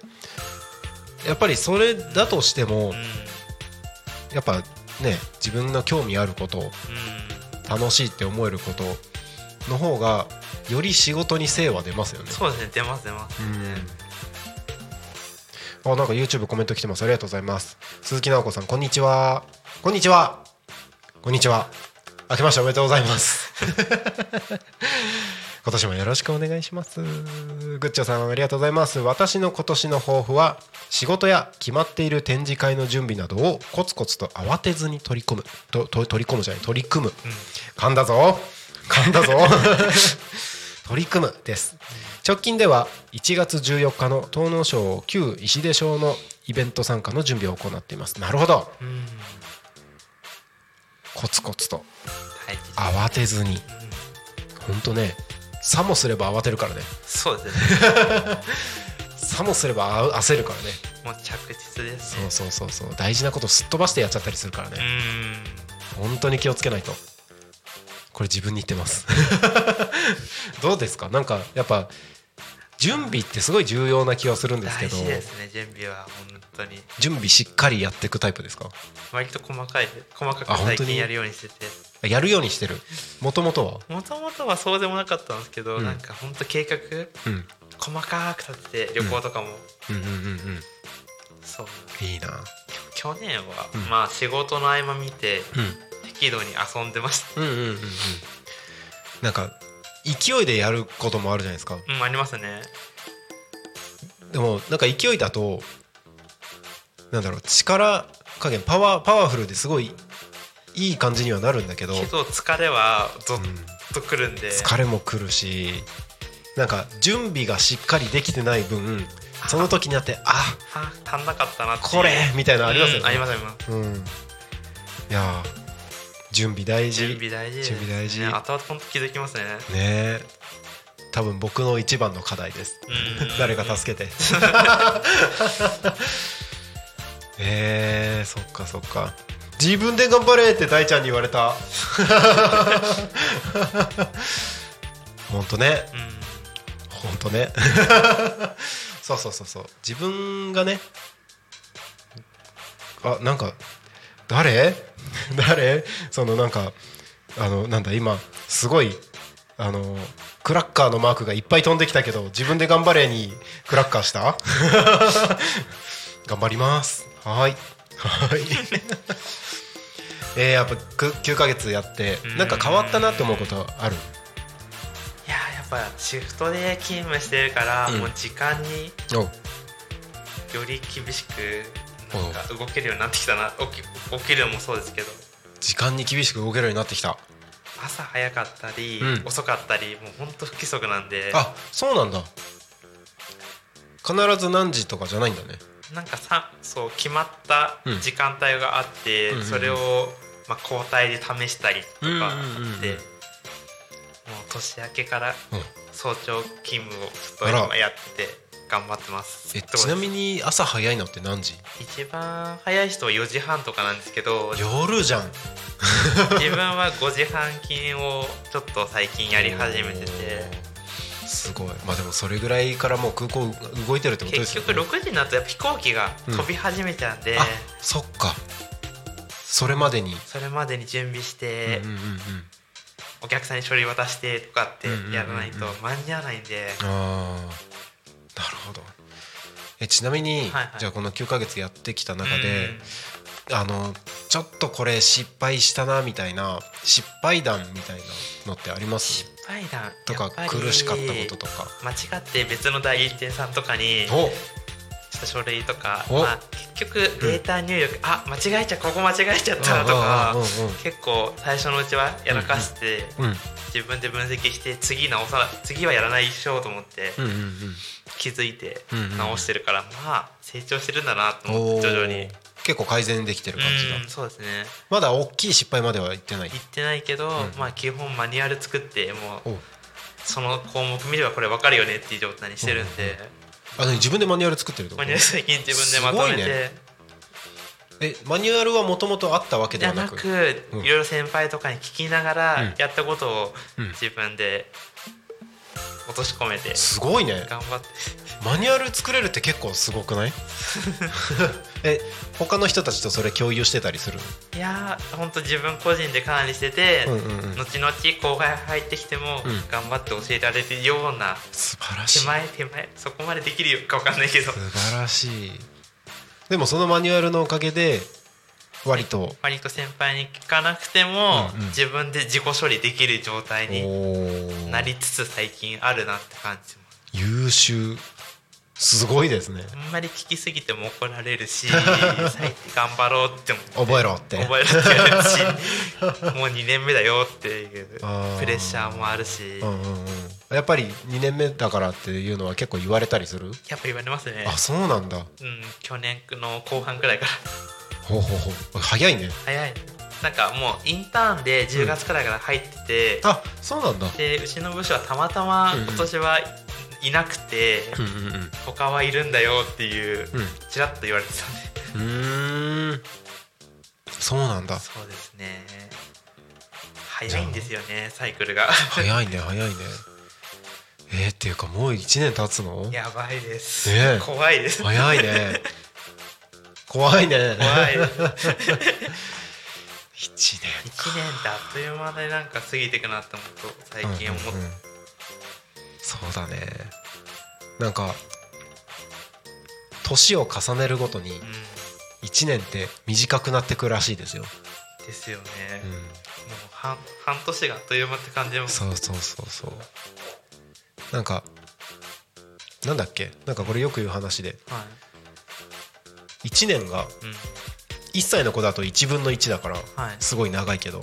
やっぱりそれだとしても、やっぱね自分の興味あること、楽しいって思えることの方がより仕事に精は出ますよね。そうですね。出ます出ます、ね、あなんか YouTube コメント来てます。ありがとうございます。鈴木直子さんこんにちは。こんにちは。こんにちは。明けましておめでとうございます。今年もよろしくお願いします。グッチョさんありがとうございます。私の今年の抱負は仕事や決まっている展示会の準備などをコツコツと慌てずに取り込む。と取り込むじゃない取り組む、うん、噛んだぞ噛んだぞ。取り組むです。直近では1月14日の東農省旧石出省のイベント参加の準備を行っています。なるほど。コツコツと。慌てずに。本当ねさもすれば慌てるからね。そうですね。さもすれば焦るからね。もう着実です、ね、そうそうそうそう。大事なことすっ飛ばしてやっちゃったりするからね。本当に気をつけないとこれ自分に言ってます。どうですか？なんかやっぱ準備ってすごい重要な気はするんですけど大事ですね準備は本当に。準備しっかりやっていくタイプですか？割と細かい細かく最近やるようにしてて。やるようにしてる。もともとは？もともとはそうでもなかったんですけど、うん、なんか本当計画、うん、細かく立てて旅行とかも、うん、うんうんうん。うんそう。いいな。去年は、まあ仕事の合間見て、適度に遊んでました、うんうんうんうん、なんか勢いでやることもあるじゃないですか。うんありますね。でもなんか勢いだとなんだろう力加減パワーパワフルですごいいい感じにはなるんだけど。けど疲れはぞっとくるんで、うん、疲れもくるしなんか準備がしっかりできてない分その時になってあ足んなかったなこれみたいなのありますよね、うん、ありますあります、うん、いや準備大事。準備大事準備大事、ね、後々本当気づきますね。ね多分僕の一番の課題です。誰か助けて。えー、そっかそっか。自分で頑張れって大ちゃんに言われた。本当ね、本当ね。そうそうそうそう。自分がねあなんか誰？誰？そのなんかあのなんだ今すごいあのクラッカーのマークがいっぱい飛んできたけど自分で頑張れにクラッカーした？頑張ります。はい。はい。えー、やっぱ9か月やってなんか変わったなって思うことある？いややっぱシフトで勤務してるから、うん、もう時間により厳しくなんか動けるようになってきたな。起き起きるのもそうですけど。時間に厳しく動けるようになってきた。朝早かったり、うん、遅かったりもう本当不規則なんで。あそうなんだ。必ず何時とかじゃないんだね。なんかさそう決まった時間帯があって、うん、それを、まあ、交代で試したりとかあって、もう年明けから早朝勤務をちょっと今やって頑張ってます。えちなみに朝早いのって何時？一番早い人は4時半とかなんですけど夜じゃん。自分は5時半勤をちょっと最近やり始めてて。すごい。まあでもそれぐらいからもう空港動いてるってことですよね。結局6時になるとやっぱ飛行機が飛び始めちゃうんで、うん、そっか。それまでに。それまでに準備して、うんうんうん。うんお客さんに書類渡してとかってやらないと間に合わないんで、うんうんうんうん、なるほど。えちなみに、はいはい、じゃあこの9か月やってきた中で、あのちょっとこれ失敗したなみたいな失敗談みたいなのってあります？失敗談とか苦しかったこととか。間違って別の代理店さんとかにちょっと書類とか、まあ、結局データ入力、うん、あ間違えちゃここ間違えちゃったとか結構最初のうちはやらかして、うんうん自分で分析して次直さ次はやらないしようと思って気づいて直してるから、まあ成長してるんだなと思って徐々に。結構改善できてる感じだ、そうですね。まだ大きい失敗まではいってない。いってないけど、まあ基本マニュアル作ってもうその項目見ればこれ分かるよねっていう状態にしてるんで、あ自分でマニュアル作ってるマニュアル最近自分でまとめて。えマニュアルはもともとあったわけではなく？いろいろ先輩とかに聞きながらやったことを自分で落とし込めて、すごいね。頑張ってマニュアル作れるって結構すごくない？え他の人たちとそれ共有してたりするいや本当自分個人で管理してて、うんうんうん、後々後輩入ってきても、頑張って教えられるような素晴らしい。手前手前そこまでできるか分かんないけど。素晴らしい。でもそのマニュアルのおかげで割と。割と先輩に聞かなくても、うんうん、自分で自己処理できる状態になりつつ最近あるなって感じ優秀すごいですね。あんまり聞きすぎても怒られるし 頑張ろうって覚えろって。覚えろって言われるしもう2年目だよっていう プレッシャーもあるし、うんうんうん、やっぱり2年目だからっていうのは結構言われたりする？やっぱ言われますね。あそうなんだ。うん去年の後半くらいから。ほうほうほう。早いね。早い。なんかもうインターンで10月くらいから入ってて、うん、あそうなんだ。でうちの部署はたまたま今年はいなくて、うんうん、他はいるんだよっていうちらっと言われてたんで。うん。そうなんだ。そうですね。早いんですよねサイクルが。早いね早いね。えー、っていうかもう1年経つの？やばいです、ね、怖いです。早いね。怖いね。怖い。1年1年ってあっという間でなんか過ぎていくなって思うと最近思って、うんうんうん、そうだね。なんか年を重ねるごとに1年って短くなってくらしいですよ。ですよね、うん、もう半半年があっという間って感じも。そうそうそうそう。なんかなんだっけ？なんかこれよく言う話で、はい、1年が1歳の子だと1分の1だからすごい長いけど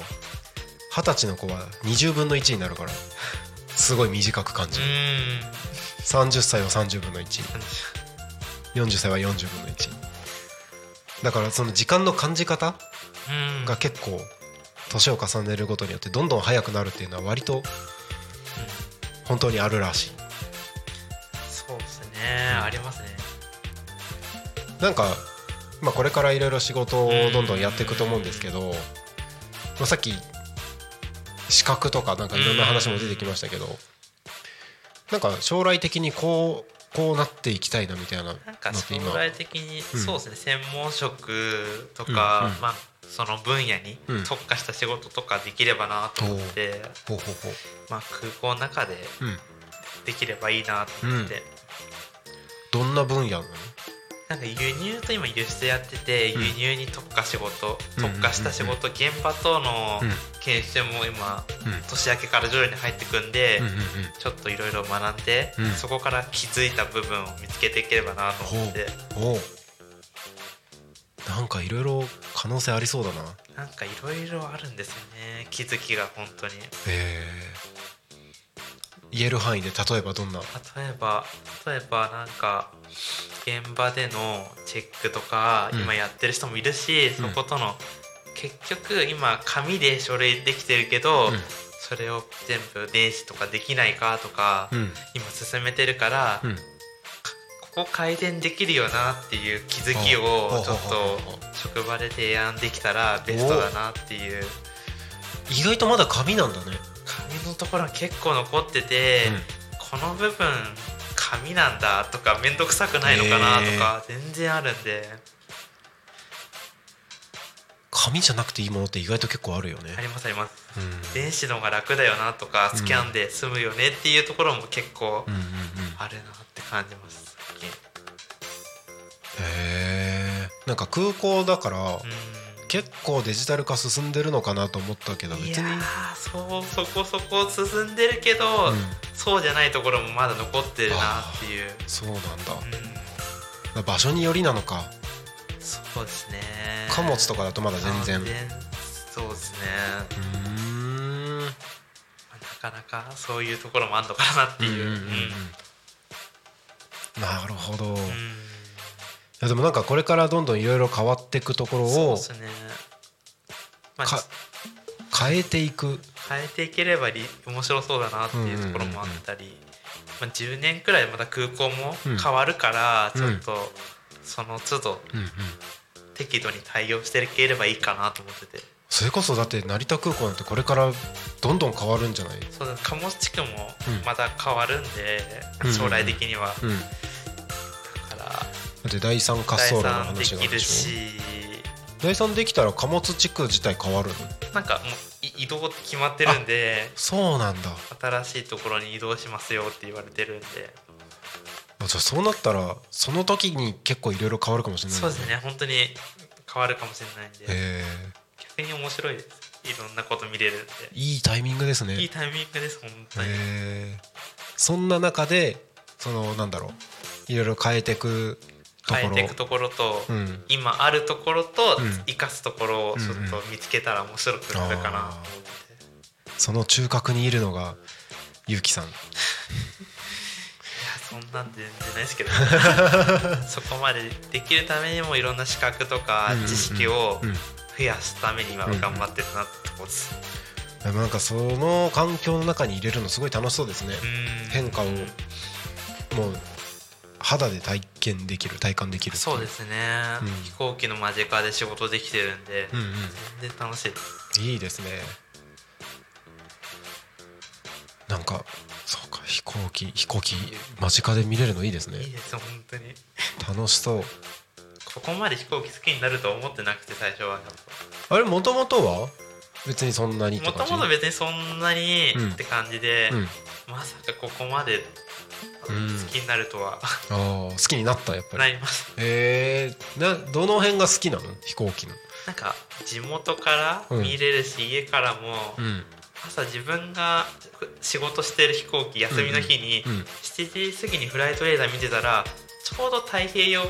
二十歳の子は20分の1になるからすごい短く感じる。30歳は30分の140歳は40分の1だからその時間の感じ方が結構年を重ねるごとによってどんどん早くなるっていうのは割と本当にあるらしい。そうですね、うん、ありますね。なんか、まあ、これからいろいろ仕事をどんどんやっていくと思うんですけど、まあ、さっき資格とかなんかいろんな話も出てきましたけどなんか将来的にこうこうなっていきたいなみたいななんか将来的にそうですね、専門職とか、まあその分野に特化した仕事とかできればなと思って、まあ空港の中でできればいいなと思って、どんな分野なの？なんか輸入と今輸出やってて輸入に特化仕事、特化した仕事現場との研修も今、年明けから徐々に入ってくんで、ちょっといろいろ学んで、そこから気づいた部分を見つけていければなと思って。なんかいろいろ可能性ありそうだな。なんかいろいろあるんですよね。気づきが本当に。へえ。言える範囲で例えばどんな？例えば例えばなんか現場でのチェックとか今やってる人もいるし、うん、そことの結局今紙で書類できてるけど、うん、それを全部電子とかできないかとか、うん、今進めてるから、ここ改善できるよなっていう気づきをちょっと職場で提案できたらベストだなっていう。意外とまだ紙なんだね。紙のところは結構残ってて、うん、この部分紙なんだとか面倒くさくないのかなとか全然あるんで。紙じゃなくていいものって意外と結構あるよね。ありますあります、うん、電子の方が楽だよなとかスキャンで済むよねっていうところも結構あるなって感じますへえんか空港だから、うん結構デジタル化進んでるのかなと思ったけど別に。そうそこそこ進んでるけど、うん、そうじゃないところもまだ残ってるなっていう。そうなんだ、うん、場所によりなのか。そうですね。貨物とかだとまだ全然。そうですね。うん。なかなかそういうところもあんのかなっていう,、うんうんうん。うん、なるほど、うんやでもなんかこれからどんどんいろいろ変わっていくところを、ね。まあ、変えていく。変えていければ面白そうだなっていうところもあったり、まあ、10年くらいまた空港も変わるから、ちょっとその都度適度に対応していければいいかなと思ってて。それこそだって成田空港なんてこれからどんどん変わるんじゃない？そうだ貨物地区もまた変わるんで、将来的には、で第三滑走路の話があるでしょ。第三できたら貨物地区自体変わるの？なんかもう移動って決まってるんでそうなんだ。新しいところに移動しますよって言われてるんで。じゃあそうなったらその時に結構いろいろ変わるかもしれない、ね、そうですね。本当に変わるかもしれないんで。逆に面白いですいろんなこと見れるんで。いいタイミングですね。いいタイミングです本当に。そんな中でそのなんだろう。いろいろ変えていく変えていくところと、うん、今あるところと生かすところをちょっと見つけたら面白くなるかなと思って、その中核にいるのがゆうきさん。いやそんなん全然ないですけど そこまでできるためにもいろんな資格とか知識を増やすために今頑張ってるなってとこです、でもなんかその環境の中に入れるのすごい楽しそうですね。変化をもう肌で体験できる体感できるそうですね、うん、飛行機の間近で仕事できてるんで、うんうん、全然楽しいいいですね。なんかそうか飛行機飛行機間近で見れるのいいですね。いいです本当に。楽しそう。ここまで飛行機好きになると思ってなくて最初はあれもと。もとは？別にそんなにもともと別にそんなにって感じで、うん、まさかここまで好きになるとは、うん、あ好きになったやっぱり。なります。へえなどの辺が好きなの？飛行機の。なんか地元から見れるし、うん、家からも、うん、朝自分が仕事してる飛行機休みの日に、うん。うん、7時過ぎにフライトレーダー見てたらちょうど太平洋の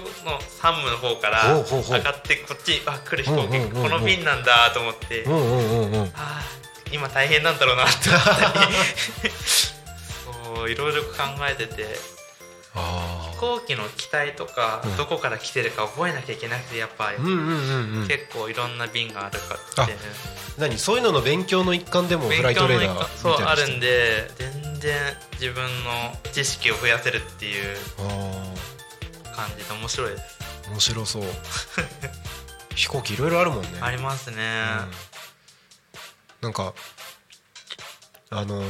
山武の方から上がってこっちあ来る飛行機この便なんだと思って。あ今大変なんだろうなって思ったり いろいろ考えてて飛行機の機体とか、どこから来てるか覚えなきゃいけなくてやっぱり、結構いろんな便があるかって、何？そういうのの勉強の一環でもフライトレーダーそうあるんで全然自分の知識を増やせるっていう感じで面白いです。面白そう。飛行機いろいろあるもんね。ありますね、うん、なんかあの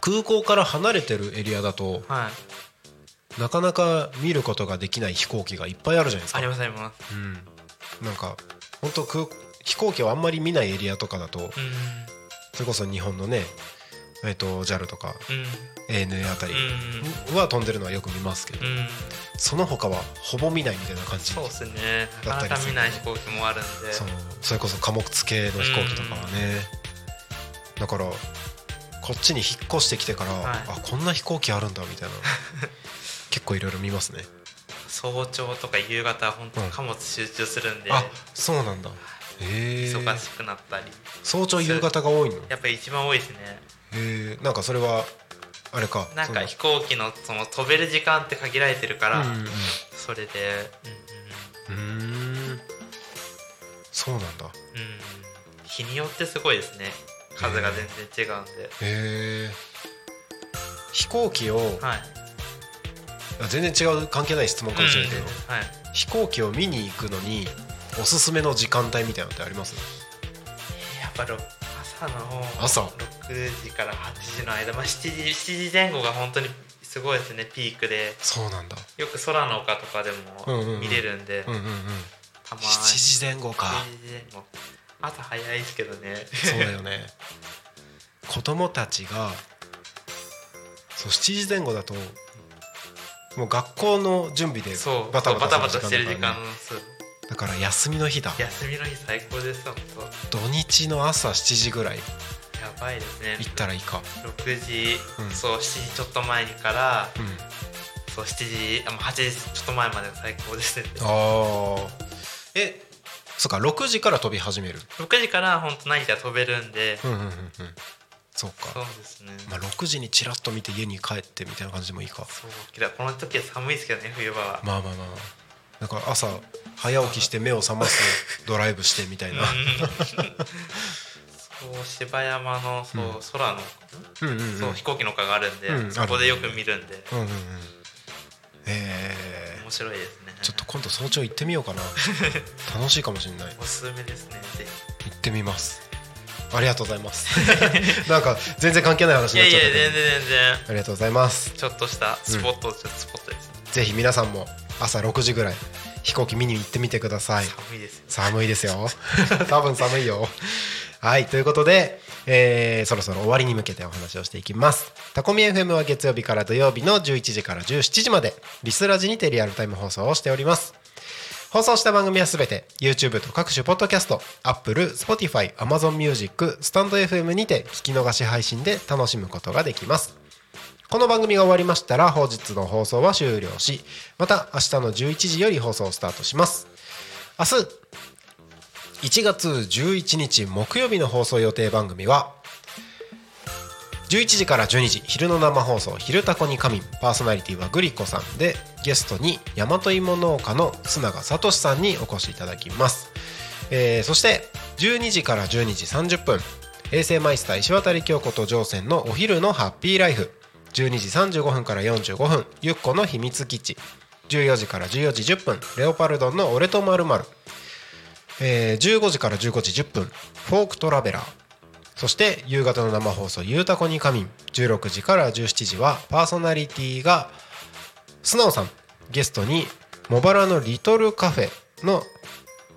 空港から離れてるエリアだと、はい、なかなか見ることができない飛行機がいっぱいあるじゃないですか。ありますあります、うん、なんか本当空飛行機をあんまり見ないエリアとかだと、うん、それこそ日本のねえーと、JAL とか、うん、ANA あたりは飛んでるのはよく見ますけど、うん、その他はほぼ見ないみたいな感じそうですね。なかなか見ない飛行機もあるんで。それこそ貨物系の飛行機とかはね、だからこっちに引っ越してきてから、はい、あこんな飛行機あるんだみたいな。結構いろいろ見ますね。早朝とか夕方は本当貨物集中するんで、うん、あそうなんだ。へ忙しくなったり。早朝夕方が多いの？やっぱり一番多いですねへえんかそれはあれかなんか飛行機のその飛べる時間って限られてるから、うんうん、それでうんうんそうなんだうん日によってすごいですね風が全然違うんで。へえ飛行機を、はい、全然違う関係ない質問かもしれないけど、うんはい、飛行機を見に行くのにおすすめの時間帯みたいなのってあります？やっぱ朝の朝？6時から8時の間、まあ、7, 時7時前後が本当にすごいですねピークで。そうなんだ。よく空の丘とかでも見れるんで、うんうんうん、たまに。7時前後か。7時前後朝早いですけどね。そうだよね。子供たちがそう7時前後だともう学校の準備でバタバタしてる時間だから休みの日だ。休みの日最高ですよ土日の朝7時ぐらい。やばいですね。行ったらいいか。6時、うん、そう7時ちょっと前にから、うん、そう7時あもう8時ちょっと前まで最高ですね。ああえそっか6時から飛び始める。6時から本当何か飛べるんで。うんうんうんうん。そうか。そうですね。まあ6時にちらっと見て家に帰ってみたいな感じでもいいか。そうけどこの時は寒いですけどね冬場は。まあまあまあ。だから朝早起きして目を覚ます ドライブしてみたいな。そう芝山のそう、うん、空の、うんうん。うん、そう飛行機の丘があるんで、うん、そこでよく見るんで、うんうんうん、えー、面白いですね。ちょっと今度早朝行ってみようかな。楽しいかもしれない。おすすめですね。ぜひ。行ってみます。ありがとうございます。なんか全然関係ない話になっちゃったいやいや全然全然。ありがとうございます。ちょっとしたスポット、うん、スポットです、ぜひ皆さんも朝6時ぐらい飛行機見に行ってみてください。寒いです寒いですよ。多分寒いよ。はいということで、えー、そろそろ終わりに向けてお話をしていきます。タコミ FM は月曜日から土曜日の11時から17時までリスラジにてリアルタイム放送をしております。放送した番組はすべて YouTube と各種ポッドキャスト Apple、Spotify、Amazon Music、スタンド FM にて聞き逃し配信で楽しむことができます。この番組が終わりましたら本日の放送は終了しまた明日の11時より放送をスタートします。明日1月11日木曜日の放送予定番組は11時から12時昼の生放送「昼タコに仮眠」パーソナリティはグリコさんでゲストに大和芋農家の須永聡さんにお越しいただきます、えー、そして12時から12時30分衛星マイスター石渡京子と乗船のお昼のハッピーライフ。12時35分から45分ゆっこの秘密基地。14時から14時10分レオパルドンの俺とまるまるえー15時から15時10分フォークトラベラー。そして夕方の生放送「ゆうたこにかみん」16時から17時はパーソナリティが素直さんゲストに茂原のリトルカフェの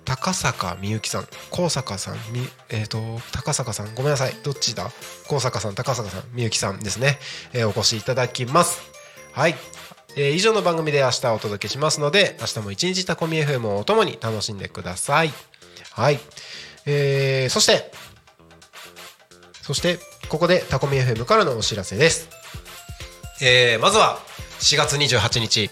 高坂みゆきさん高坂さんみえっ、ー、と高坂さんごめんなさい。どっちだ？高坂さん高坂さんみゆきさんですね、えー、お越しいただきます。はい、えー、以上の番組で明日お届けしますので明日も一日タコミ FM をお供に楽しんでください。はい、えー、そしてそしてここでタコミ FM からのお知らせです、えー、まずは4月28日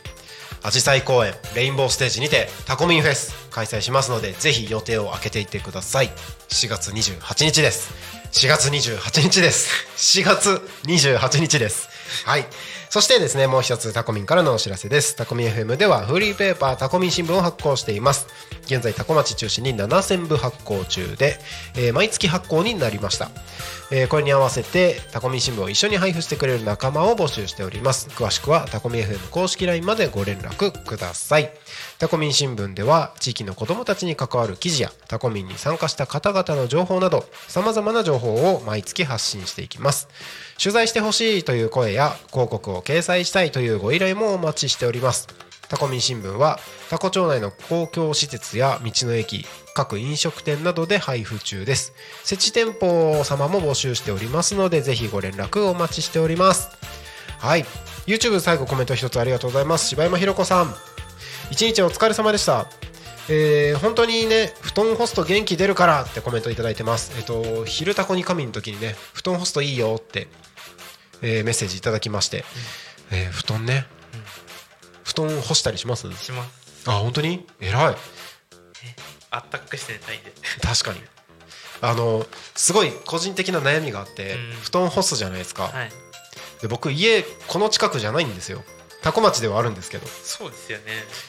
アジサイ公演レインボーステージにてタコミンフェス開催しますのでぜひ予定を空けていってください。4月28日です。4月28日です。4月28日です。はい。そしてですねもう一つタコミンからのお知らせです。タコミン FM ではフリーペーパータコミン新聞を発行しています。現在タコ町中心に7000部発行中で、えー、毎月発行になりました、えー、これに合わせてタコミン新聞を一緒に配布してくれる仲間を募集しております。詳しくはタコミン FM 公式 LINE までご連絡ください。タコミン新聞では地域の子どもたちに関わる記事やタコミンに参加した方々の情報などさまざまな情報を毎月発信していきます。取材してほしいという声や広告を掲載したいというご依頼もお待ちしております。タコミン新聞はタコ町内の公共施設や道の駅各飲食店などで配布中です。設置店舗様も募集しておりますのでぜひご連絡お待ちしております。はい。YouTube 最後コメント一つありがとうございます。柴山ひろ子さん。一日お疲れ様でした。えー、本当にね布団干すと元気出るからってコメントいただいてます。えっ、と昼タコに神の時にね布団干すといいよってえー、メッセージいただきまして、うん、えー、布団ね、うん、布団干したりします？します。あ本当に？偉い。あったかくして寝たいんで。確かに。あのすごい個人的な悩みがあって、うん、布団干すじゃないですか、はい、で僕家この近くじゃないんですよ。多古町ではあるんですけど。そうですよね。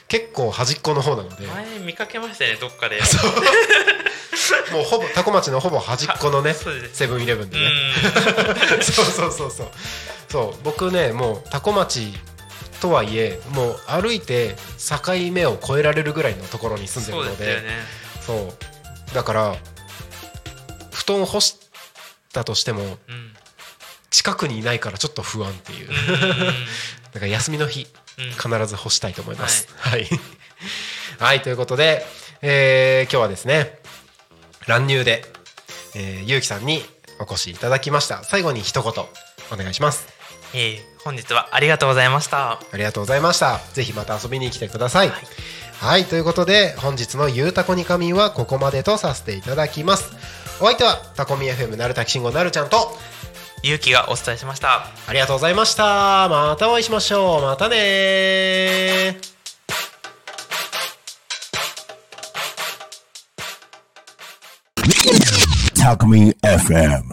結構端っこの方なので。前見かけましたねどっかで もうほぼ多古町のほぼ端っこのねセブンイレブンでね。そうそうそうそう。そう。僕ねもう多古町とはいえもう歩いて境目を越えられるぐらいのところに住んでるので。そう、ね、だから布団干したとしても、うん、近くにいないからちょっと不安っていう。だから休みの日、必ず干したいと思います、はい、はい、はい、ということで、えー、今日はですね乱入で、えー、ゆうきさんにお越しいただきました。最後に一言お願いします。えー、本日はありがとうございました。ありがとうございました。ぜひまた遊びに来てください、はい、はい、ということで本日のゆうたこに仮眠はここまでとさせていただきます。お相手はタコミ FM なるたきしんごなるちゃんとゆうきがお伝えしました。ありがとうございました。またお会いしましょう。またねタコミ FM